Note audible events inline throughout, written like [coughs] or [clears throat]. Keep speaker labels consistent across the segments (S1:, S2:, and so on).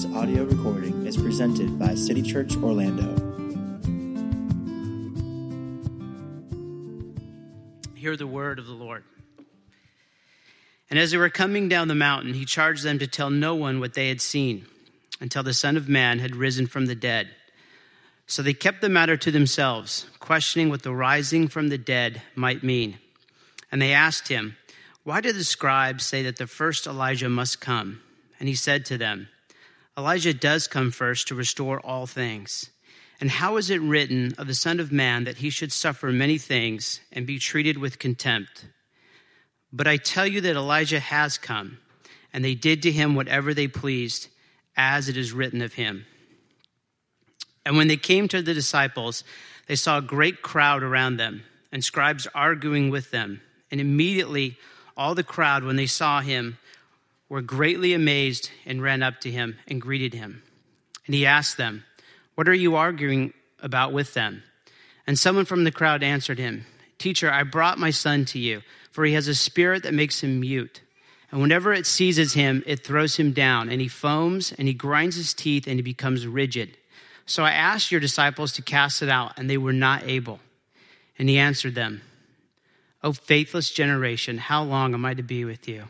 S1: This audio recording is presented by City Church Orlando.
S2: Hear the word of the Lord. And as they were coming down the mountain, he charged them to tell no one what they had seen until the Son of Man had risen from the dead. So they kept the matter to themselves, questioning what the rising from the dead might mean. And they asked him, Why did the scribes say that the first Elijah must come? And he said to them, Elijah does come first to restore all things. And how is it written of the Son of Man that he should suffer many things and be treated with contempt? But I tell you that Elijah has come, and they did to him whatever they pleased, as it is written of him. And when they came to the disciples, they saw a great crowd around them, and scribes arguing with them. And immediately all the crowd, when they saw him, were greatly amazed and ran up to him and greeted him. And he asked them, What are you arguing about with them? And someone from the crowd answered him, Teacher, I brought my son to you, for he has a spirit that makes him mute. And whenever it seizes him, it throws him down, and he foams, and he grinds his teeth, and he becomes rigid. So I asked your disciples to cast it out, and they were not able. And he answered them, O faithless generation, how long am I to be with you?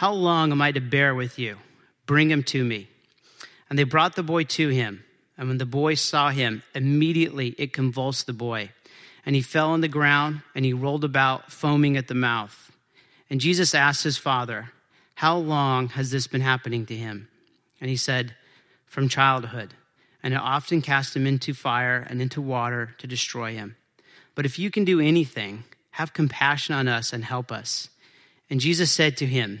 S2: How long am I to bear with you? Bring him to me. And they brought the boy to him. And when the boy saw him, immediately it convulsed the boy. And he fell on the ground, and he rolled about, foaming at the mouth. And Jesus asked his father, How long has this been happening to him? And he said, From childhood. And it often cast him into fire and into water to destroy him. But if you can do anything, have compassion on us and help us. And Jesus said to him,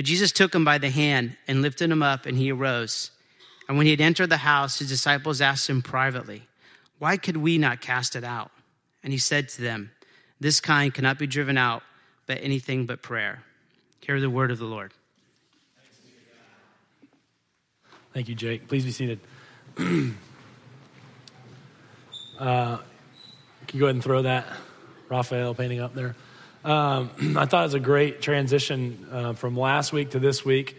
S2: But Jesus took him by the hand and lifted him up, and he arose. And when he had entered the house, his disciples asked him privately, Why could we not cast it out? And he said to them, This kind cannot be driven out by anything but prayer. Hear the word of the Lord.
S3: Thank you, Jake. Please be seated. [clears throat] uh, can you go ahead and throw that Raphael painting up there? Um, [clears throat] I thought it was a great transition uh, from last week to this week.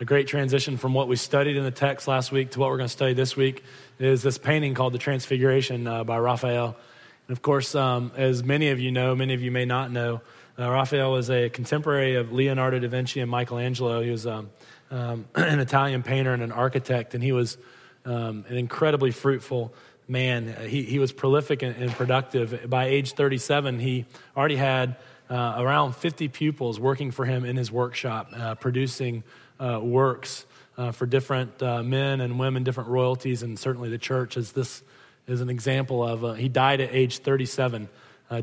S3: A great transition from what we studied in the text last week to what we're going to study this week is this painting called The Transfiguration uh, by Raphael. And of course, um, as many of you know, many of you may not know, uh, Raphael was a contemporary of Leonardo da Vinci and Michelangelo. He was um, um [clears throat] an Italian painter and an architect, and he was um, an incredibly fruitful man. He, he was prolific and, and productive. By age 37, he already had uh, around 50 pupils working for him in his workshop, uh, producing uh, works uh, for different uh, men and women, different royalties, and certainly the church. As this is an example of, he died at age 37,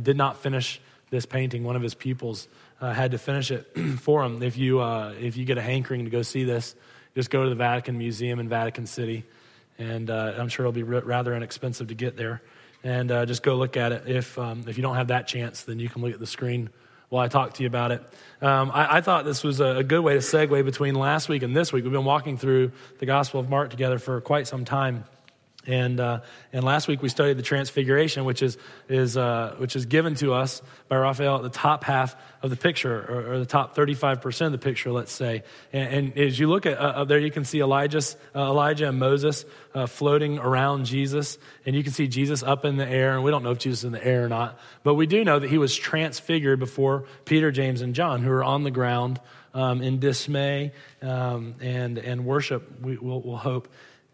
S3: did not finish this painting. One of his pupils had to finish it [clears throat] for him. If you, if you get a hankering to go see this, just go to the Vatican Museum in Vatican City, and I'm sure it'll be rather inexpensive to get there and uh, just go look at it. If, um, if you don't have that chance, then you can look at the screen while I talk to you about it. Um, I, I, thought this was a, a, good way to segue between last week and this week. We've been walking through the Gospel of Mark together for quite some time. And, uh, and last week we studied the Transfiguration, which is, is, uh, which is given to us by Raphael at the top half of the picture, or, or the top 35% of the picture, let's say. And, and as you look at uh, up there, you can see Elijah's, uh, Elijah and Moses uh, floating around Jesus, and you can see Jesus up in the air. And we don't know if Jesus is in the air or not, but we do know that he was transfigured before Peter, James, and John, who are on the ground um, in dismay um, and, and worship, we, will we'll hope.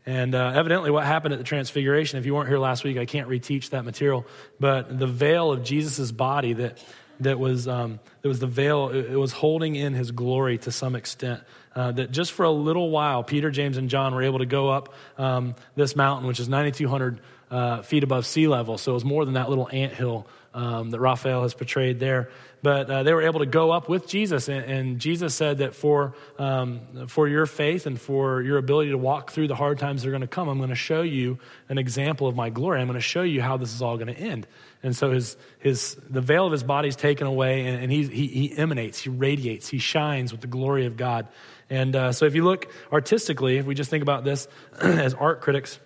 S3: And uh, evidently, what happened at the Transfiguration, if you weren't here last week, I can't reteach that material, but the veil of Jesus' body that, that, was, um, that was the veil, it, was holding in his glory to some extent. Uh, that just for a little while, Peter, James, and John were able to go up um, this mountain, which is 9,200 uh, feet above sea level. So it was more than that little ant hill um, that Raphael has portrayed there. But uh, they were able to go up with Jesus, and, and Jesus said that for, um, for your faith and for your ability to walk through the hard times that are going to come, I'm going to show you an example of my glory. I'm going to show you how this is all going to end. And so his, his, the veil of his body is taken away, and, and he, he, he emanates, he radiates, he shines with the glory of God. And uh, so if you look artistically, if we just think about this [clears throat] as art critics,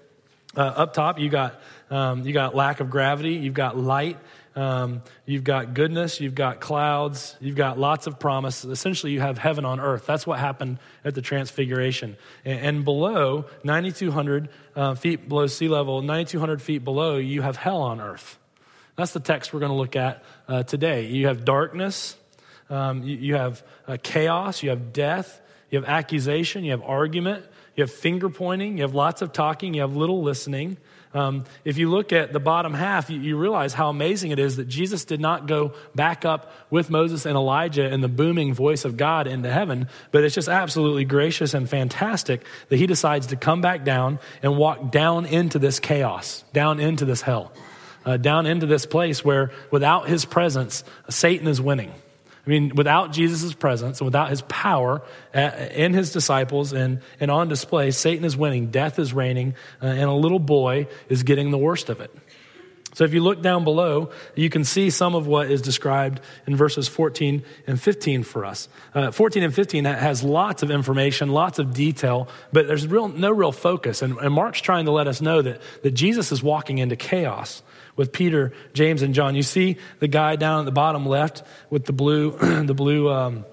S3: uh, up top you got, um, you got lack of gravity, you've got light, um, you've got goodness, you've got clouds, you've got lots of promise. Essentially, you have heaven on earth. That's what happened at the Transfiguration. And, and below, 9,200 uh, feet below sea level, 9,200 feet below, you have hell on earth. That's the text we're going to look at uh, today. You have darkness, um, you, you, have uh, chaos, you have death, you have accusation, you have argument, you have finger pointing, you have lots of talking, you have little listening. Um, if you look at the bottom half, you, you, realize how amazing it is that Jesus did not go back up with Moses and Elijah and the booming voice of God into heaven, but it's just absolutely gracious and fantastic that he decides to come back down and walk down into this chaos, down into this hell, uh, down into this place where without his presence, Satan is winning. I mean, without Jesus' presence and without his power uh, in his disciples and, and on display, Satan is winning, death is reigning, uh, and a little boy is getting the worst of it. So if you look down below, you can see some of what is described in verses 14 and 15 for us. Uh, 14 and 15 has lots of information, lots of detail, but there's real, no real focus. And, and Mark's trying to let us know that, that Jesus is walking into chaos with Peter, James, and John. You see the guy down at the bottom left with the blue, [clears throat] the blue um,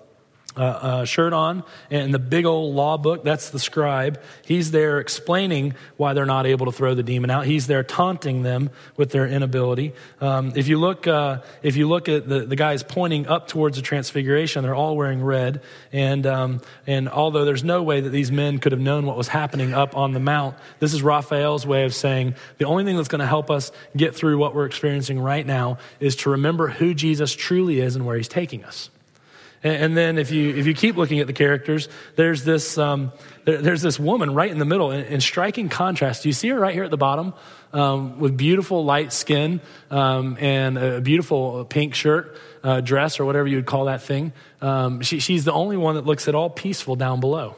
S3: uh, uh, shirt on and the big old law book. That's the scribe. He's there explaining why they're not able to throw the demon out. He's there taunting them with their inability. Um, if you look, uh, if you look at the, the guys pointing up towards the transfiguration, they're all wearing red. And, um, and although there's no way that these men could have known what was happening up on the mount, this is Raphael's way of saying the only thing that's going to help us get through what we're experiencing right now is to remember who Jesus truly is and where he's taking us. And, then if you, if you keep looking at the characters, there's this, um, there, there's this woman right in the middle in, in, striking contrast. Do you see her right here at the bottom um, with beautiful light skin um, and a beautiful pink shirt, uh, dress, or whatever you would call that thing? Um, she, she's the only one that looks at all peaceful down below.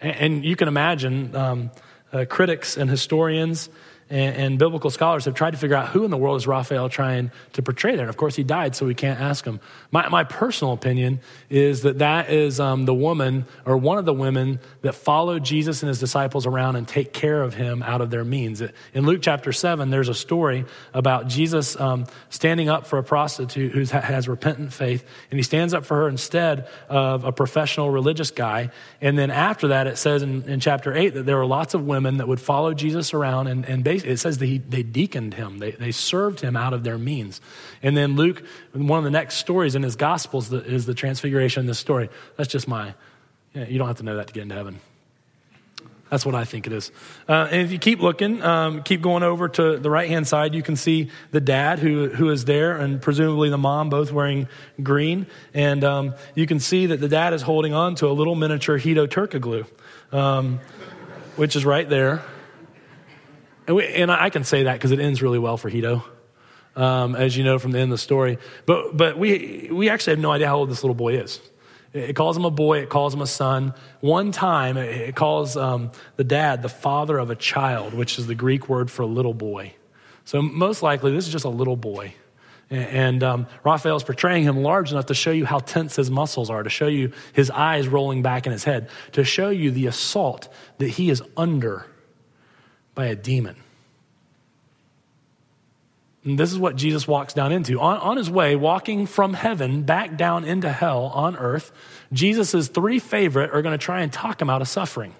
S3: And, and you can imagine um, uh, critics and historians and, and, biblical scholars have tried to figure out who in the world is Raphael trying to portray there. And of course, he died, so we can't ask him. My, my personal opinion is that that is um, the woman or one of the women that followed Jesus and his disciples around and take care of him out of their means. In Luke chapter 7, there's a story about Jesus um, standing up for a prostitute who has repentant faith, and he stands up for her instead of a professional religious guy. And then after that, it says in, in chapter 8 that there were lots of women that would follow Jesus around and, and basically it says that he, they deaconed him, they, they served him out of their means. And then Luke, one of the next stories in his Gospels is the transfiguration this story. That's just my, you don't have to know that to get into heaven. That's what I think it is. Uh, and if you keep looking, um, keep going over to the right hand side, you can see the dad who, who is there and presumably the mom both wearing green. And um, you can see that the dad is holding on to a little miniature Hedo Turkoglu, um, which is right there. And, we, and I can say that because it ends really well for Hedo, um, as you know from the end of the story. But, but we, we actually have no idea how old this little boy is. It calls him a boy, it calls him a son. One time, it calls um, the dad the father of a child, which is the Greek word for little boy. So, most likely, this is just a little boy. And um, Raphael is portraying him large enough to show you how tense his muscles are, to show you his eyes rolling back in his head, to show you the assault that he is under by a demon. And this is what Jesus walks down into. On, on his way, walking from heaven back down into hell on earth, Jesus' three favorite are going to try and talk him out of suffering.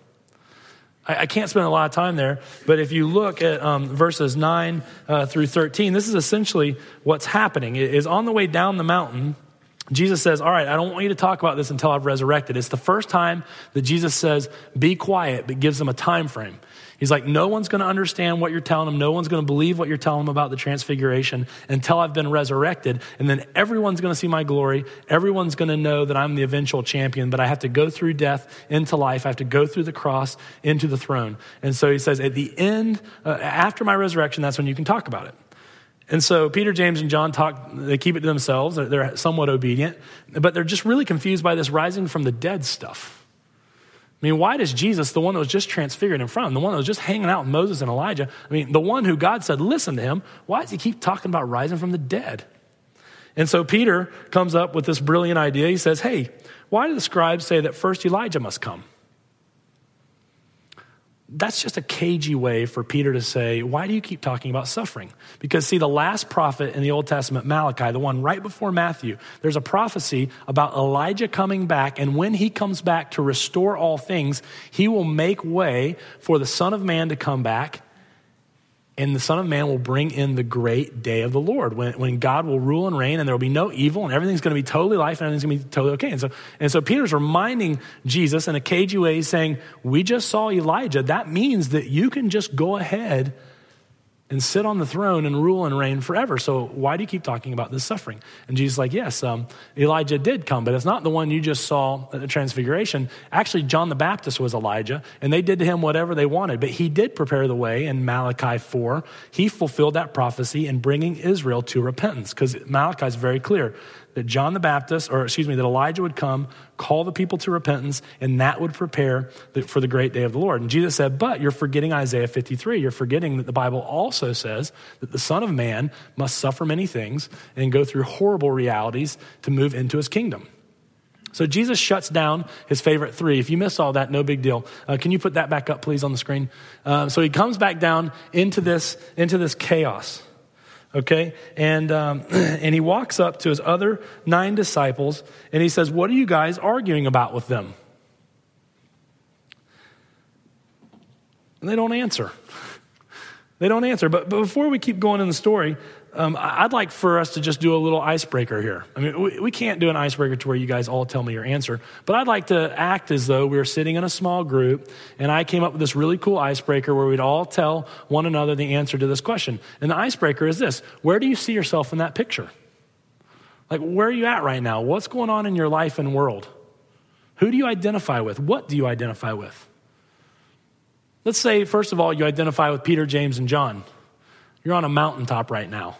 S3: I, can't spend a lot of time there, but if you look at um, verses 9 uh, through 13, this is essentially what's happening. It is on the way down the mountain, Jesus says, All right, I don't want you to talk about this until I've resurrected. It's the first time that Jesus says, Be quiet, but gives them a time frame. He's like, No one's going to understand what you're telling them. No one's going to believe what you're telling them about the transfiguration until I've been resurrected. And then everyone's going to see my glory. Everyone's going to know that I'm the eventual champion, but I have to go through death into life. I have to go through the cross into the throne. And so he says, At the end, uh, after my resurrection, that's when you can talk about it. And so Peter, James, and John talk, they keep it to themselves. They're, they're somewhat obedient, but they're just really confused by this rising from the dead stuff. I mean, why does Jesus, the one that was just transfigured in front of them, the one that was just hanging out with Moses and Elijah, I mean, the one who God said, listen to him, why does he keep talking about rising from the dead? And so Peter comes up with this brilliant idea. He says, hey, why do the scribes say that first Elijah must come? That's just a cagey way for Peter to say, Why do you keep talking about suffering? Because, see, the last prophet in the Old Testament, Malachi, the one right before Matthew, there's a prophecy about Elijah coming back, and when he comes back to restore all things, he will make way for the Son of Man to come back and the Son of Man will bring in the great day of the Lord when, when God will rule and reign and there will be no evil and everything's going to be totally life and everything's going to be totally okay. And so, and so Peter's reminding Jesus in a cagey way, saying, We just saw Elijah. That means that you can just go ahead and sit on the throne and rule and reign forever. So why do you keep talking about this suffering? And Jesus is like, yes, um, Elijah did come, but it's not the one you just saw at the transfiguration. Actually, John the Baptist was Elijah, and they did to him whatever they wanted, but he did prepare the way in Malachi 4. He fulfilled that prophecy in bringing Israel to repentance, because Malachi is very clear that John the Baptist, or excuse me, that Elijah would come, call the people to repentance, and that would prepare for the great day of the Lord. And Jesus said, But you're forgetting Isaiah 53. You're forgetting that the Bible also says that the Son of Man must suffer many things and go through horrible realities to move into his kingdom. So Jesus shuts down his favorite three. If you missed all that, no big deal. Uh, can you put that back up, please, on the screen? Um, so he comes back down into this, into this chaos okay? And, um, [clears throat] and he walks up to his other nine disciples and he says, What are you guys arguing about with them? And they don't answer. They don't answer. But, but before we keep going in the story, um, I'd like for us to just do a little icebreaker here. I mean, we, we, can't do an icebreaker to where you guys all tell me your answer, but I'd like to act as though we were sitting in a small group and I came up with this really cool icebreaker where we'd all tell one another the answer to this question. And the icebreaker is this Where do you see yourself in that picture? Like, where are you at right now? What's going on in your life and world? Who do you identify with? What do you identify with? Let's say, first of all, you identify with Peter, James, and John. You're on a mountaintop right now.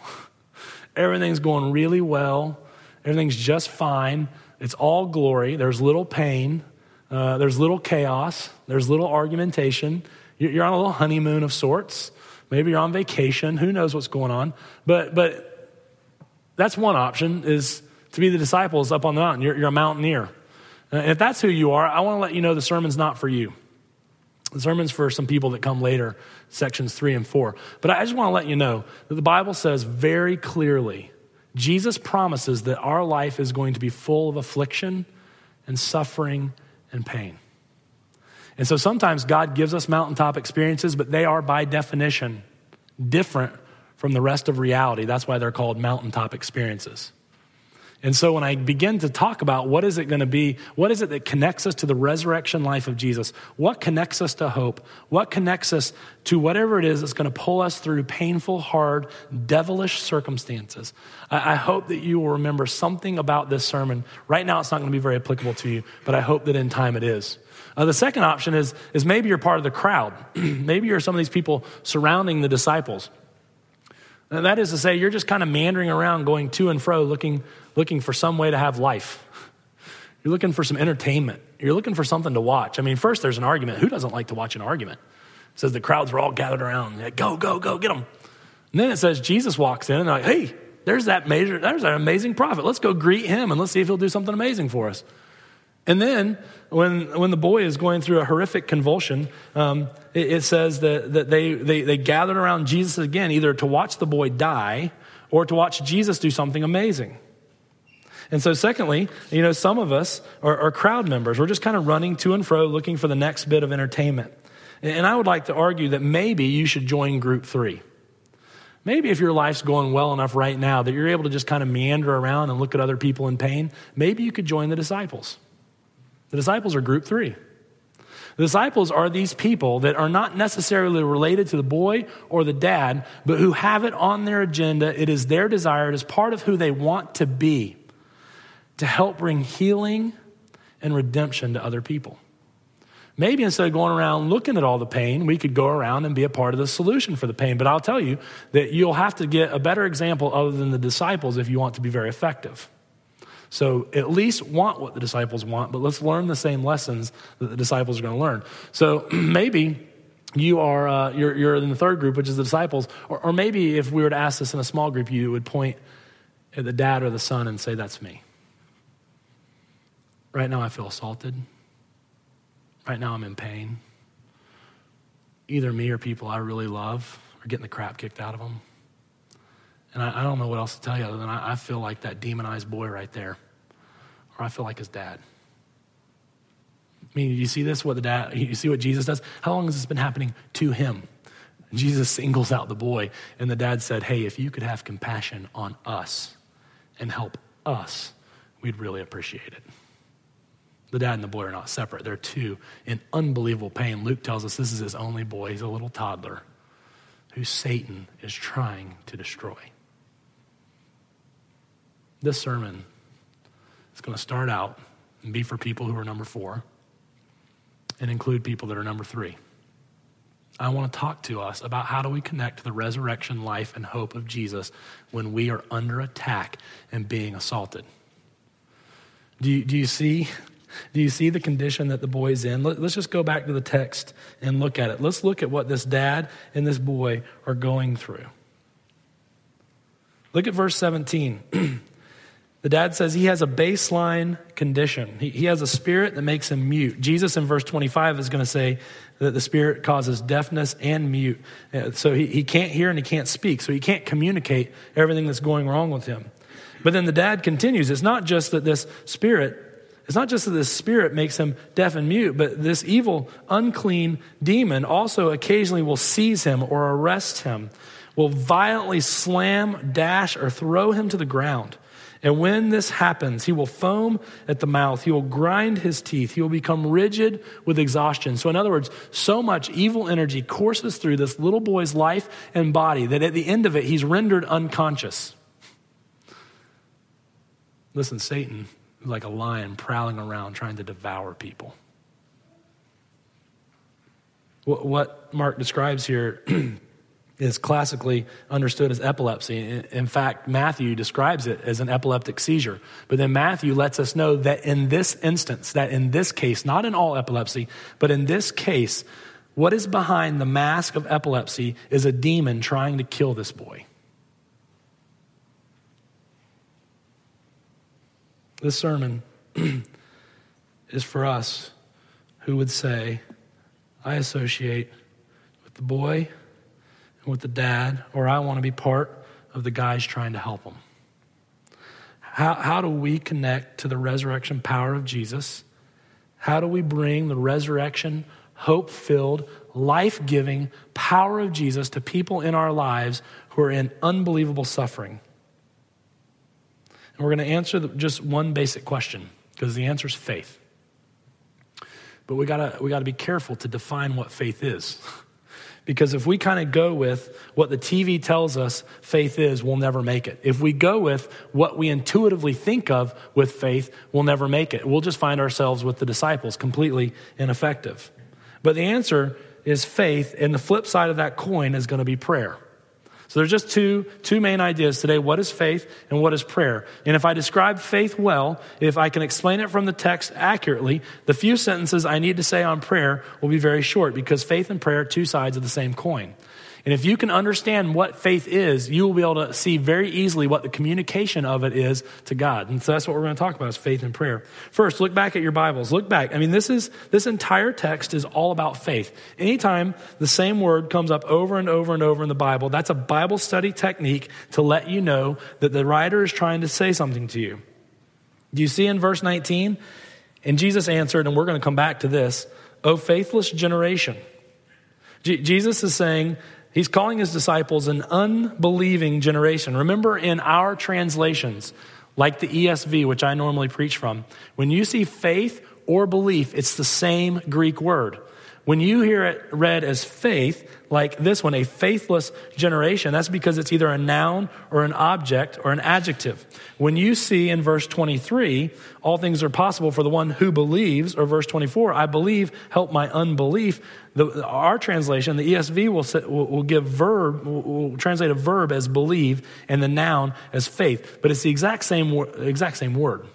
S3: Everything's going really well. Everything's just fine. It's all glory. There's little pain. Uh, there's little chaos. There's little argumentation. You're on a little honeymoon of sorts. Maybe you're on vacation. Who knows what's going on? But, but that's one option is to be the disciples up on the mountain. You're, you're a mountaineer. And if that's who you are, I want to let you know the sermon's not for you. The sermon's for some people that come later, sections three and four. But I just want to let you know that the Bible says very clearly Jesus promises that our life is going to be full of affliction and suffering and pain. And so sometimes God gives us mountaintop experiences, but they are by definition different from the rest of reality. That's why they're called mountaintop experiences. And so when I begin to talk about what is it going to be, what is it that connects us to the resurrection life of Jesus? What connects us to hope? What connects us to whatever it is that's going to pull us through painful, hard, devilish circumstances? I, hope that you will remember something about this sermon. Right now, it's not going to be very applicable to you, but I hope that in time it is. Uh, the second option is, is maybe you're part of the crowd. [clears throat] maybe you're some of these people surrounding the disciples. And that is to say, you're just kind of meandering around, going to and fro, looking, looking for some way to have life. You're looking for some entertainment. You're looking for something to watch. I mean, first there's an argument. Who doesn't like to watch an argument? It says the crowds were all gathered around. Like, go, go, go, get them. And then it says Jesus walks in and like, hey, there's that major, there's that amazing prophet. Let's go greet him and let's see if he'll do something amazing for us. And then when, when the boy is going through a horrific convulsion, um, it, it, says that, that they, they, they gathered around Jesus again, either to watch the boy die or to watch Jesus do something amazing. And so, secondly, you know, some of us are, are crowd members. We're just kind of running to and fro looking for the next bit of entertainment. And I would like to argue that maybe you should join group three. Maybe if your life's going well enough right now that you're able to just kind of meander around and look at other people in pain, maybe you could join the disciples. The disciples are group three. The disciples are these people that are not necessarily related to the boy or the dad, but who have it on their agenda. It is their desire, it is part of who they want to be to help bring healing and redemption to other people. Maybe instead of going around looking at all the pain, we could go around and be a part of the solution for the pain. But I'll tell you that you'll have to get a better example other than the disciples if you want to be very effective. So at least want what the disciples want, but let's learn the same lessons that the disciples are going to learn. So [clears throat] maybe you are uh, you're, you're, in the third group, which is the disciples, or, or maybe if we were to ask this in a small group, you would point at the dad or the son and say, "That's me." Right now, I feel assaulted. Right now, I'm in pain. Either me or people I really love are getting the crap kicked out of them. And I, I don't know what else to tell you other than I, I feel like that demonized boy right there, or I feel like his dad. I mean, you see this? What the dad? You see what Jesus does? How long has this been happening to him? Jesus singles out the boy, and the dad said, "Hey, if you could have compassion on us and help us, we'd really appreciate it." The dad and the boy are not separate. They're two in unbelievable pain. Luke tells us this is his only boy. He's a little toddler who Satan is trying to destroy. This sermon is going to start out and be for people who are number four and include people that are number three. I want to talk to us about how do we connect to the resurrection life and hope of Jesus when we are under attack and being assaulted. Do you, do you see do you see the condition that the boy's in? Let, us just go back to the text and look at it. Let's look at what this dad and this boy are going through. Look at verse 17. [clears throat] the dad says he has a baseline condition. He, he has a spirit that makes him mute. Jesus in verse 25 is going to say that the spirit causes deafness and mute. Uh, so he, he can't hear and he can't speak. So he can't communicate everything that's going wrong with him. But then the dad continues. It's not just that this spirit it's not just that this spirit makes him deaf and mute, but this evil, unclean demon also occasionally will seize him or arrest him, will violently slam, dash, or throw him to the ground. And when this happens, he will foam at the mouth. He will grind his teeth. He will become rigid with exhaustion. So, in other words, so much evil energy courses through this little boy's life and body that at the end of it, he's rendered unconscious. Listen, Satan like a lion prowling around trying to devour people. What Mark describes here [clears throat] is classically understood as epilepsy. In fact, Matthew describes it as an epileptic seizure. But then Matthew lets us know that in this instance, that in this case, not in all epilepsy, but in this case, what is behind the mask of epilepsy is a demon trying to kill this boy. This sermon [clears throat] is for us who would say, I associate with the boy and with the dad, or I want to be part of the guys trying to help them. How, how do we connect to the resurrection power of Jesus? How do we bring the resurrection, hope filled, life giving power of Jesus to people in our lives who are in unbelievable suffering? And we're going to answer the, just one basic question because the answer is faith. But we got we got to be careful to define what faith is. [laughs] because if we kind of go with what the TV tells us faith is, we'll never make it. If we go with what we intuitively think of with faith, we'll never make it. We'll just find ourselves with the disciples completely ineffective. But the answer is faith, and the flip side of that coin is going to be prayer. So there's just two, two main ideas today. What is faith and what is prayer? And if I describe faith well, if I can explain it from the text accurately, the few sentences I need to say on prayer will be very short because faith and prayer are two sides of the same coin. And if you can understand what faith is, you will be able to see very easily what the communication of it is to God. And so that's what we're going to talk about is faith and prayer. First, look back at your Bibles. Look back. I mean, this is this entire text is all about faith. Anytime the same word comes up over and over and over in the Bible, that's a Bible study technique to let you know that the writer is trying to say something to you. Do you see in verse 19? And Jesus answered, and we're going to come back to this, O faithless generation. Jesus is saying, He's calling his disciples an unbelieving generation. Remember in our translations, like the ESV, which I normally preach from, when you see faith or belief, it's the same Greek word. When you hear it read as faith, like this one, a faithless generation, that's because it's either a noun or an object or an adjective. When you see in verse 23, all things are possible for the one who believes, or verse 24, I believe, help my unbelief, the, our translation, the ESV will, will, will give verb, will, will, translate a verb as believe and the noun as faith, but it's the exact same, exact same word.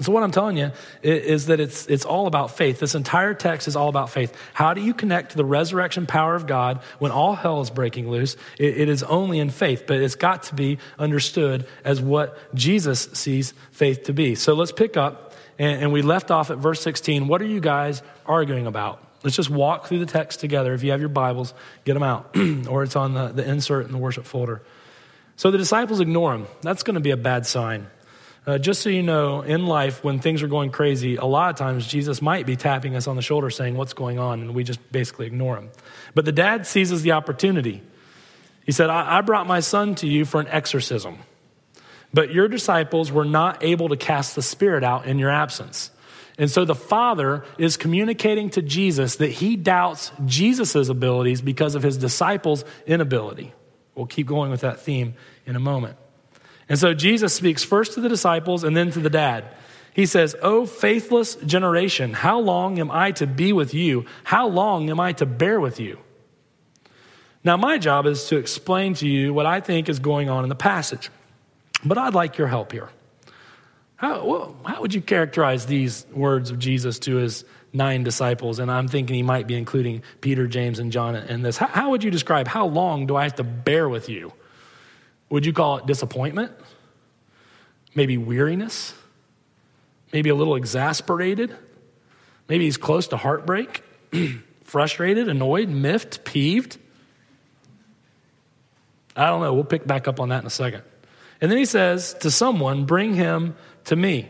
S3: So, what I'm telling you is that it's, it's all about faith. This entire text is all about faith. How do you connect to the resurrection power of God when all hell is breaking loose? it, it is only in faith, but it's got to be understood as what Jesus sees faith to be. So, let's pick up, and, and we left off at verse 16. What are you guys arguing about? Let's just walk through the text together. If you have your Bibles, get them out, [clears throat] or it's on the, the insert in the worship folder. So, the disciples ignore him. That's going to be a bad sign. Uh, just so you know, in life, when things are going crazy, a lot of times Jesus might be tapping us on the shoulder saying, What's going on? And we just basically ignore him. But the dad seizes the opportunity. He said, I, I brought my son to you for an exorcism, but your disciples were not able to cast the spirit out in your absence. And so the father is communicating to Jesus that he doubts Jesus' abilities because of his disciples' inability. We'll keep going with that theme in a moment. And so Jesus speaks first to the disciples and then to the dad. He says, O faithless generation, how long am I to be with you? How long am I to bear with you? Now, my job is to explain to you what I think is going on in the passage, but I'd like your help here. How, how would you characterize these words of Jesus to his nine disciples? And I'm thinking he might be including Peter, James, and John in this. How, how would you describe how long do I have to bear with you? Would you call it disappointment? Maybe weariness? Maybe a little exasperated? Maybe he's close to heartbreak, [clears throat] frustrated, annoyed, miffed, peeved. I don't know. We'll pick back up on that in a second. And then he says to someone, Bring him to me.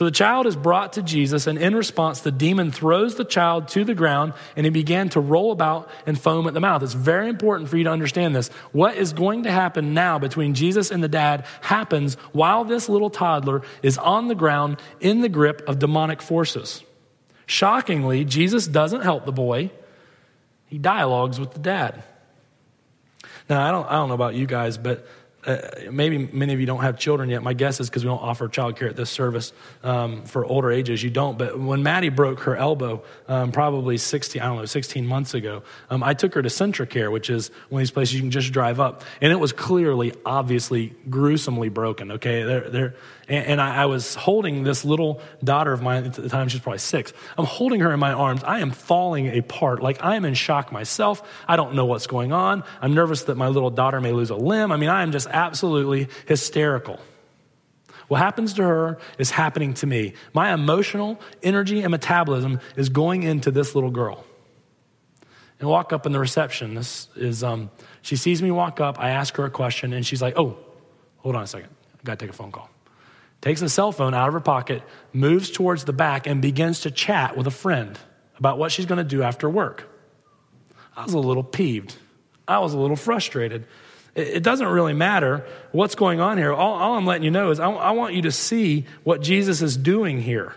S3: So the child is brought to Jesus, and in response, the demon throws the child to the ground and he began to roll about and foam at the mouth. It's very important for you to understand this. What is going to happen now between Jesus and the dad happens while this little toddler is on the ground in the grip of demonic forces. Shockingly, Jesus doesn't help the boy, he dialogues with the dad. Now, I don't, I don't know about you guys, but uh, maybe many of you don't have children yet. My guess is because we don't offer childcare at this service um, for older ages. You don't. But when Maddie broke her elbow, um, probably 16, I don't know, 16 months ago, um, I took her to Centracare, which is one of these places you can just drive up. And it was clearly, obviously, gruesomely broken, okay? They're, they're, and, and I, I, was holding this little daughter of mine at the time, she's probably six. I'm holding her in my arms. I am falling apart. Like I am in shock myself. I don't know what's going on. I'm nervous that my little daughter may lose a limb. I mean, I am just absolutely hysterical. What happens to her is happening to me. My emotional energy and metabolism is going into this little girl. And walk up in the reception. This is, um, she sees me walk up. I ask her a question, and she's like, oh, hold on a second. I got to take a phone call takes the cell phone out of her pocket, moves towards the back, and begins to chat with a friend about what she's going to do after work. I was a little peeved. I was a little frustrated. It doesn't really matter what's going on here. All, all I'm letting you know is I, I want you to see what Jesus is doing here.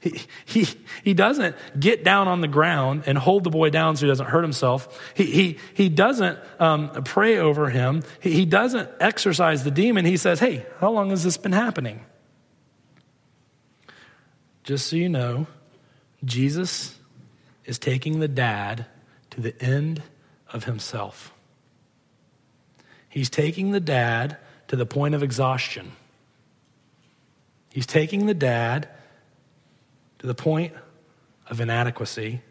S3: He, he, he doesn't get down on the ground and hold the boy down so he doesn't hurt himself. He, he, he doesn't um, pray over him. He, he doesn't exorcise the demon. He says, Hey, how long has this been happening? Just so you know, Jesus is taking the dad to the end of himself. He's taking the dad to the point of exhaustion. He's taking the dad to the point of inadequacy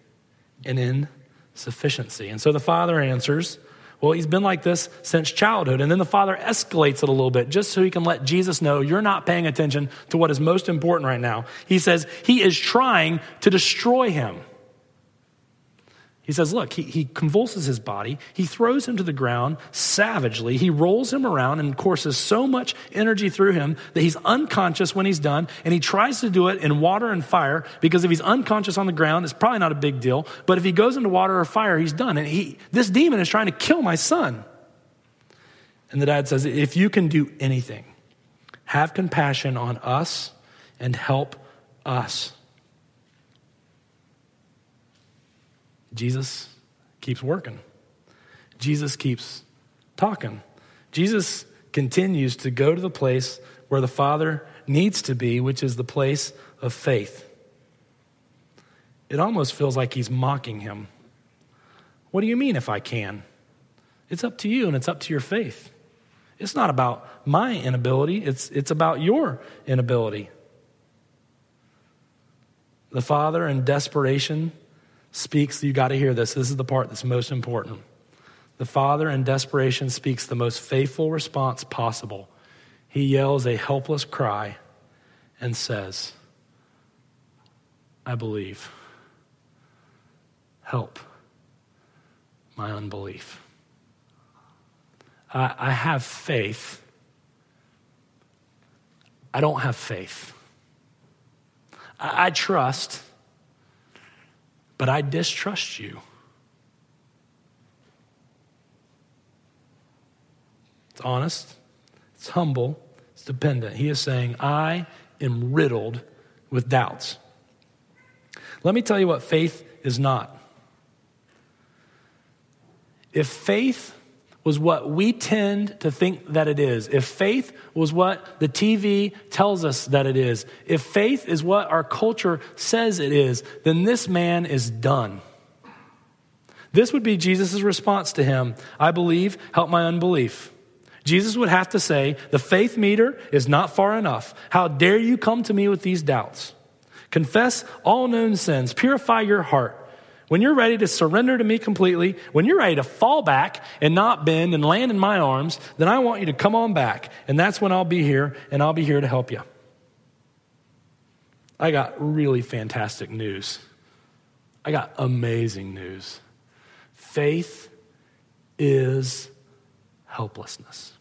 S3: and insufficiency. And so the father answers, Well, he's been like this since childhood. And then the father escalates it a little bit just so he can let Jesus know you're not paying attention to what is most important right now. He says he is trying to destroy him. He says, Look, he, he convulses his body. He throws him to the ground savagely. He rolls him around and courses so much energy through him that he's unconscious when he's done. And he tries to do it in water and fire because if he's unconscious on the ground, it's probably not a big deal. But if he goes into water or fire, he's done. And he, this demon is trying to kill my son. And the dad says, If you can do anything, have compassion on us and help us. Jesus keeps working. Jesus keeps talking. Jesus continues to go to the place where the Father needs to be, which is the place of faith. It almost feels like he's mocking him. What do you mean if I can? It's up to you and it's up to your faith. It's not about my inability, it's, it's about your inability. The Father, in desperation, speaks, you got to hear this. This is the part that's most important. The father, in desperation, speaks the most faithful response possible. He yells a helpless cry and says, I believe. Help my unbelief. I, I have faith. I don't have faith. I, I trust but I distrust you. It's honest, it's humble, it's dependent. He is saying, I am riddled with doubts. Let me tell you what faith is not. If faith was what we tend to think that it is, if faith was what the TV tells us that it is, if faith is what our culture says it is, then this man is done. This would be Jesus' response to him I believe, help my unbelief. Jesus would have to say, The faith meter is not far enough. How dare you come to me with these doubts? Confess all known sins, purify your heart. When you're ready to surrender to me completely, when you're ready to fall back and not bend and land in my arms, then I want you to come on back. And that's when I'll be here, and I'll be here to help you. I got really fantastic news. I got amazing news. Faith is helplessness.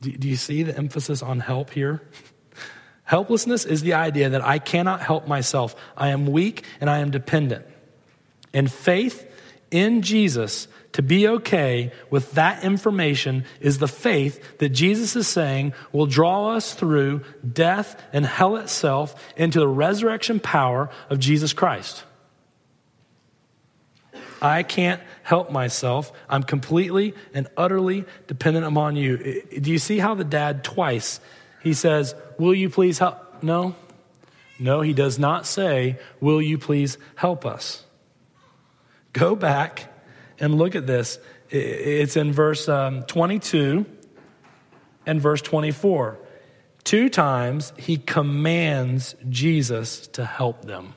S3: Do, you see the emphasis on help here? [laughs] Helplessness is the idea that I cannot help myself. I am weak and I am dependent. And faith in Jesus to be okay with that information is the faith that Jesus is saying will draw us through death and hell itself into the resurrection power of Jesus Christ. I can't help myself. I'm completely and utterly dependent upon you. Do you see how the dad twice he says, Will you please help? No. No, he does not say, Will you please help us? Go back and look at this. It's in verse um, 22 and verse 24. Two times he commands Jesus to help them.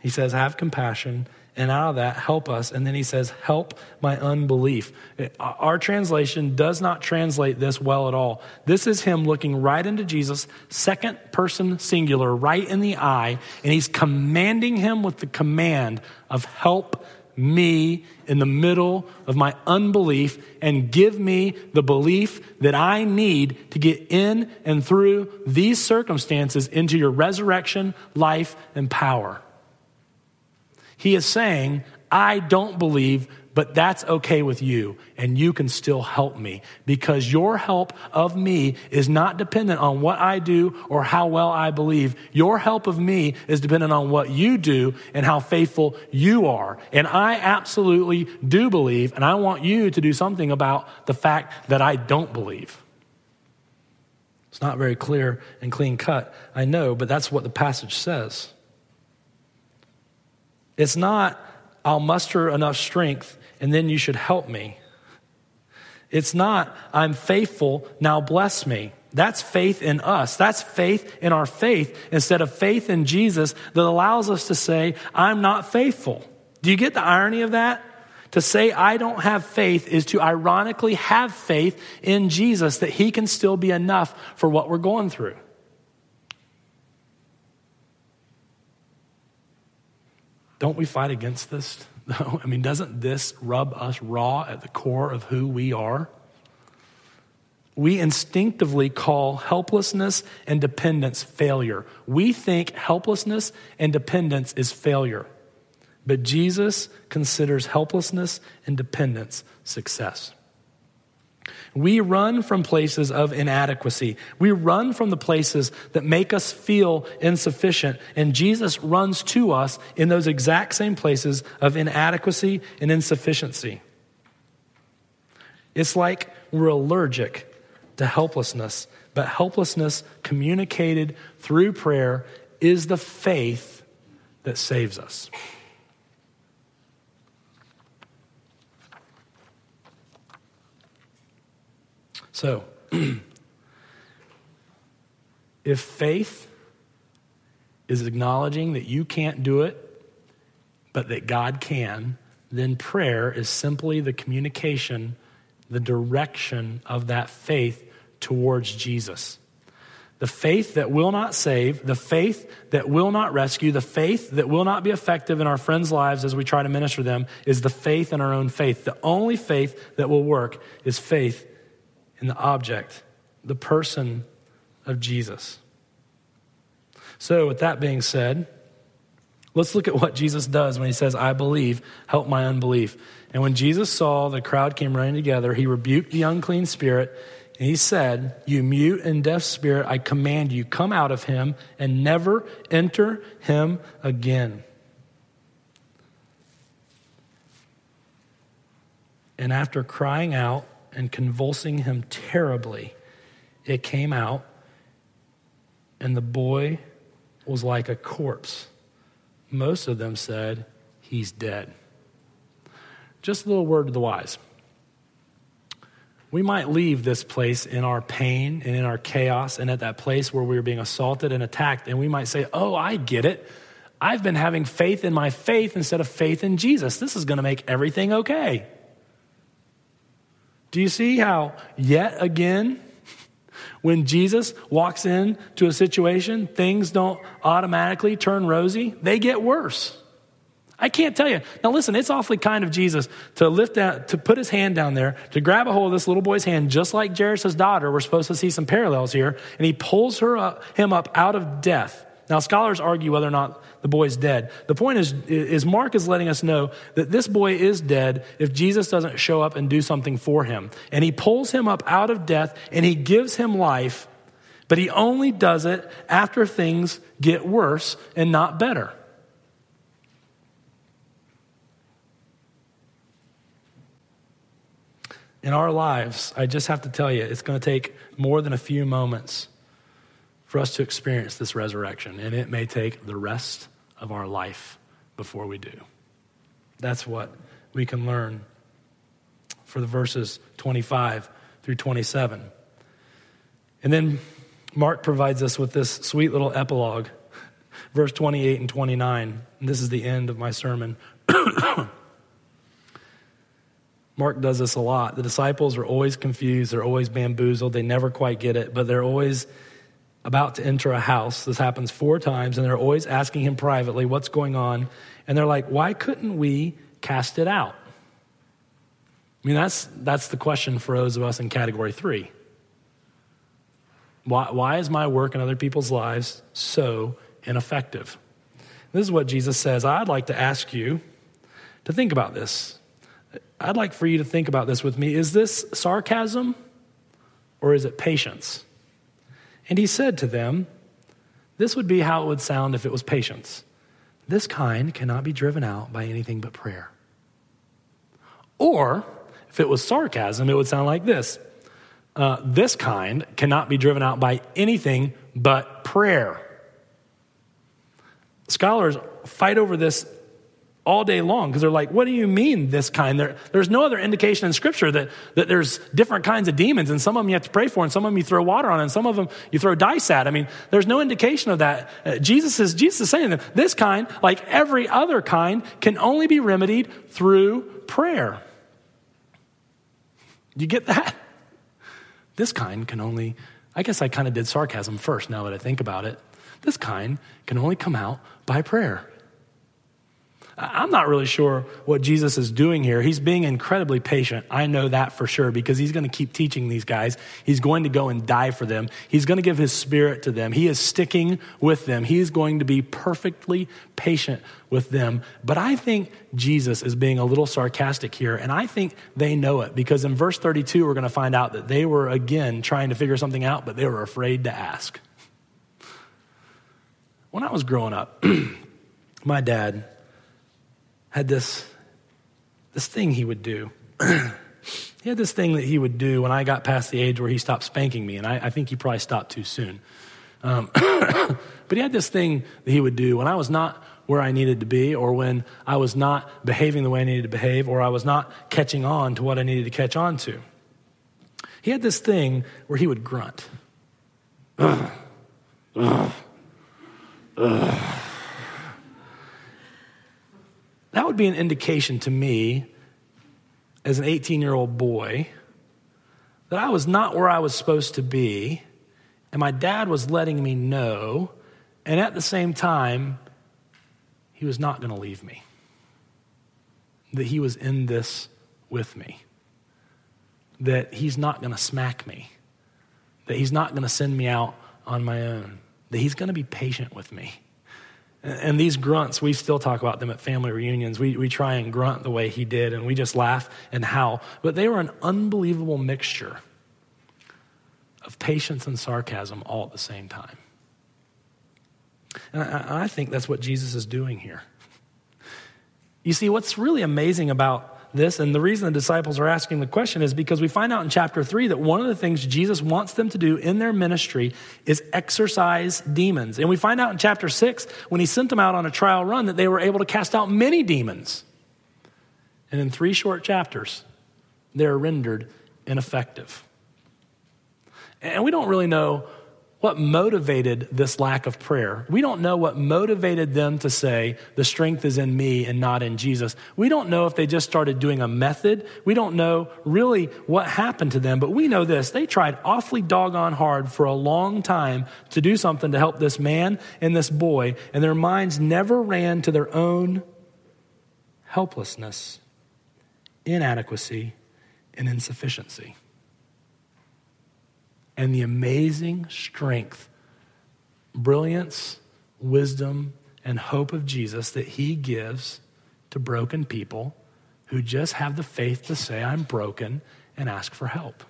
S3: He says, Have compassion and out of that, help us. And then he says, help my unbelief. Our translation does not translate this well at all. This is him looking right into Jesus, second person singular, right in the eye, and he's commanding him with the command of help me in the middle of my unbelief and give me the belief that I need to get in and through these circumstances into your resurrection, life, and power. He is saying, I don't believe, but that's okay with you, and you can still help me because your help of me is not dependent on what I do or how well I believe. Your help of me is dependent on what you do and how faithful you are. And I absolutely do believe, and I want you to do something about the fact that I don't believe. It's not very clear and clean cut, I know, but that's what the passage says. It's not, I'll muster enough strength and then you should help me. It's not, I'm faithful, now bless me. That's faith in us. That's faith in our faith instead of faith in Jesus that allows us to say, I'm not faithful. Do you get the irony of that? To say I don't have faith is to ironically have faith in Jesus that he can still be enough for what we're going through. Don't we fight against this? [laughs] though? I mean, doesn't this rub us raw at the core of who we are? We instinctively call helplessness and dependence failure. We think helplessness and dependence is failure. But Jesus considers helplessness and dependence success. We run from places of inadequacy. We run from the places that make us feel insufficient. And Jesus runs to us in those exact same places of inadequacy and insufficiency. It's like we're allergic to helplessness, but helplessness communicated through prayer is the faith that saves us. So, [clears throat] if faith is acknowledging that you can't do it, but that God can, then prayer is simply the communication, the direction of that faith towards Jesus. The faith that will not save, the faith that will not rescue, the faith that will not be effective in our friends' lives as we try to minister them is the faith in our own faith. The only faith that will work is faith in the object, the person of Jesus. So, with that being said, let's look at what Jesus does when he says, I believe, help my unbelief. And when Jesus saw the crowd came running together, he rebuked the unclean spirit. And he said, You mute and deaf spirit, I command you, come out of him and never enter him again. And after crying out, and convulsing him terribly, it came out, and the boy was like a corpse. Most of them said, He's dead. Just a little word to the wise. We might leave this place in our pain and in our chaos and at that place where we are being assaulted and attacked, and we might say, Oh, I get it. I've been having faith in my faith instead of faith in Jesus. This is going to make everything okay. Do you see how, yet again, when Jesus walks into a situation, things don't automatically turn rosy, they get worse. I can't tell you. Now listen, it's awfully kind of Jesus to lift out, to put his hand down there, to grab a hold of this little boy's hand, just like Jairus' daughter. We're supposed to see some parallels here. And he pulls her up, him up out of death. Now, scholars argue whether or not the boy is dead. The point is, is Mark is letting us know that this boy is dead if Jesus doesn't show up and do something for him. And he pulls him up out of death and he gives him life, but he only does it after things get worse and not better. In our lives, I just have to tell you, it's going to take more than a few moments for us to experience this resurrection, and it may take the rest of our life before we do. That's what we can learn for the verses 25 through 27. And then Mark provides us with this sweet little epilogue, [laughs] verse 28 and 29. And this is the end of my sermon. [coughs] Mark does this a lot. The disciples are always confused, they're always bamboozled, they never quite get it, but they're always about to enter a house. This happens four times, and they're always asking him privately, What's going on? And they're like, Why couldn't we cast it out? I mean, that's, that's the question for those of us in category three. Why, why is my work in other people's lives so ineffective? This is what Jesus says. I'd like to ask you to think about this. I'd like for you to think about this with me. Is this sarcasm or is it patience? And he said to them, This would be how it would sound if it was patience. This kind cannot be driven out by anything but prayer. Or, if it was sarcasm, it would sound like this uh, This kind cannot be driven out by anything but prayer. Scholars fight over this all day long because they're like, what do you mean this kind? There, there's no other indication in scripture that, that there's different kinds of demons and some of them you have to pray for and some of them you throw water on and some of them you throw dice at. I mean, there's no indication of that. Uh, Jesus is, Jesus is saying that this kind, like every other kind, can only be remedied through prayer. You get that? This kind can only, I guess I kind of did sarcasm first now that I think about it. This kind can only come out by prayer. I'm not really sure what Jesus is doing here. He's being incredibly patient. I know that for sure because he's going to keep teaching these guys. He's going to go and die for them. He's going to give his spirit to them. He is sticking with them. He's going to be perfectly patient with them. But I think Jesus is being a little sarcastic here, and I think they know it because in verse 32, we're going to find out that they were again trying to figure something out, but they were afraid to ask. When I was growing up, [clears throat] my dad, had this, this thing he would do. [clears throat] he had this thing that he would do when I got past the age where he stopped spanking me, and I, I think he probably stopped too soon. Um, [coughs] but he had this thing that he would do when I was not where I needed to be, or when I was not behaving the way I needed to behave, or I was not catching on to what I needed to catch on to. He had this thing where he would grunt. Ugh, ugh, ugh that would be an indication to me as an 18 year old boy that I was not where I was supposed to be, and my dad was letting me know, and at the same time, he was not going to leave me. That he was in this with me. That he's not going to smack me. That he's not going to send me out on my own. That he's going to be patient with me. And these grunts, we still talk about them at family reunions. We, we try and grunt the way he did, and we just laugh and howl. But they were an unbelievable mixture of patience and sarcasm all at the same time. And I, I think that's what Jesus is doing here. You see, what's really amazing about this, and the reason the disciples are asking the question is because we find out in chapter 3 that one of the things Jesus wants them to do in their ministry is exorcise demons. And we find out in chapter 6 when he sent them out on a trial run that they were able to cast out many demons. And in three short chapters, they're rendered ineffective. And we don't really know what motivated this lack of prayer. We don't know what motivated them to say, the strength is in me and not in Jesus. We don't know if they just started doing a method. We don't know really what happened to them, but we know this. They tried awfully doggone hard for a long time to do something to help this man and this boy, and their minds never ran to their own helplessness, inadequacy, and insufficiency and the amazing strength, brilliance, wisdom, and hope of Jesus that he gives to broken people who just have the faith to say, I'm broken, and ask for help.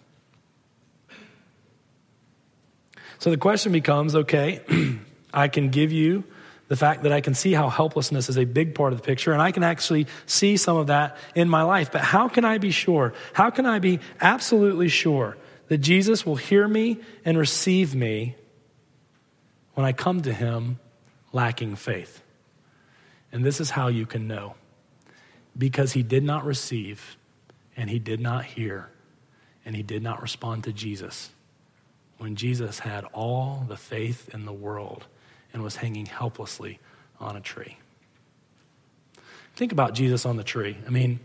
S3: So the question becomes okay, [clears throat] I can give you the fact that I can see how helplessness is a big part of the picture, and I can actually see some of that in my life. But how can I be sure? How can I be absolutely sure that Jesus will hear me and receive me when I come to him lacking faith. And this is how you can know because he did not receive and he did not hear and he did not respond to Jesus when Jesus had all the faith in the world and was hanging helplessly on a tree. Think about Jesus on the tree. I mean,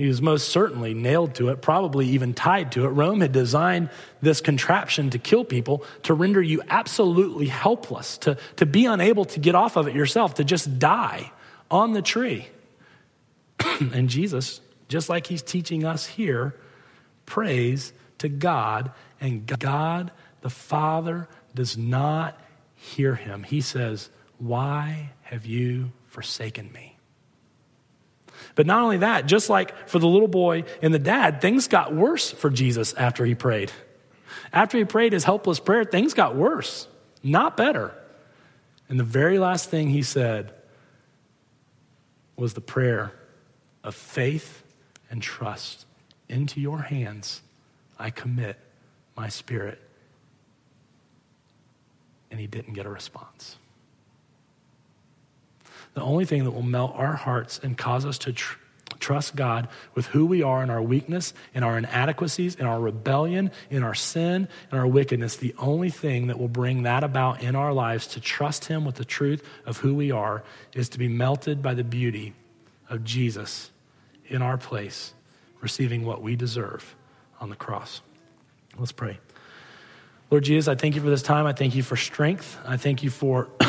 S3: he was most certainly nailed to it, probably even tied to it. Rome had designed this contraption to kill people, to render you absolutely helpless, to, to be unable to get off of it yourself, to just die on the tree. [clears throat] and Jesus, just like he's teaching us here, prays to God, and God the Father does not hear him. He says, Why have you forsaken me? But not only that, just like for the little boy and the dad, things got worse for Jesus after he prayed. After he prayed his helpless prayer, things got worse, not better. And the very last thing he said was the prayer of faith and trust. Into your hands I commit my spirit. And he didn't get a response. The only thing that will melt our hearts and cause us to tr- trust God with who we are in our weakness, in our inadequacies, in our rebellion, in our sin, in our wickedness. The only thing that will bring that about in our lives to trust Him with the truth of who we are is to be melted by the beauty of Jesus in our place, receiving what we deserve on the cross. Let's pray. Lord Jesus, I thank you for this time. I thank you for strength. I thank you for, [clears throat]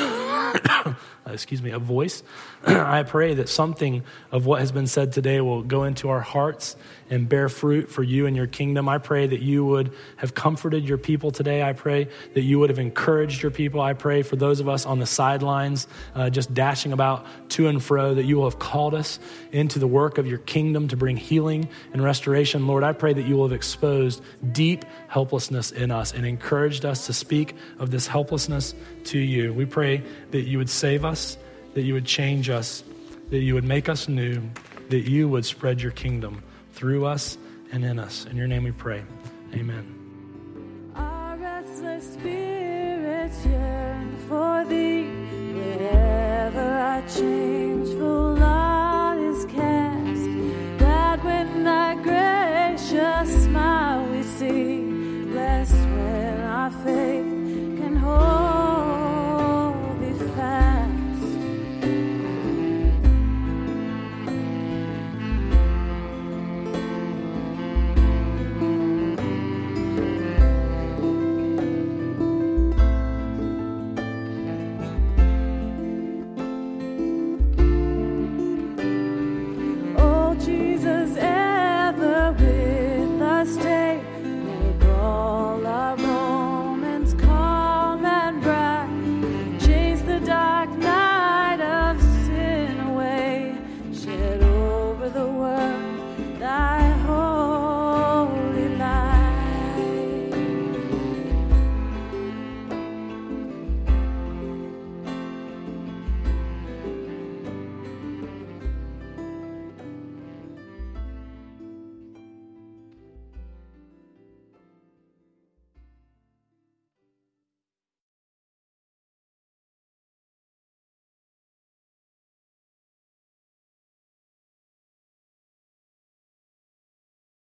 S3: [coughs] excuse me, a voice. [coughs] I pray that something of what has been said today will go into our hearts and bear fruit for you and your kingdom. I pray that you would have comforted your people today. I pray that you would have encouraged your people. I pray for those of us on the sidelines, uh, just dashing about to and fro, that you will have called us into the work of your kingdom to bring healing and restoration. Lord, I pray that you will have exposed deep helplessness in us and encouraged us to speak of this helplessness to you. We pray that you would save us that you would change us, that you would make us new, that you would spread your kingdom through us and in us. In your name we pray. Amen. Our restless spirits yearn for thee wherever I change for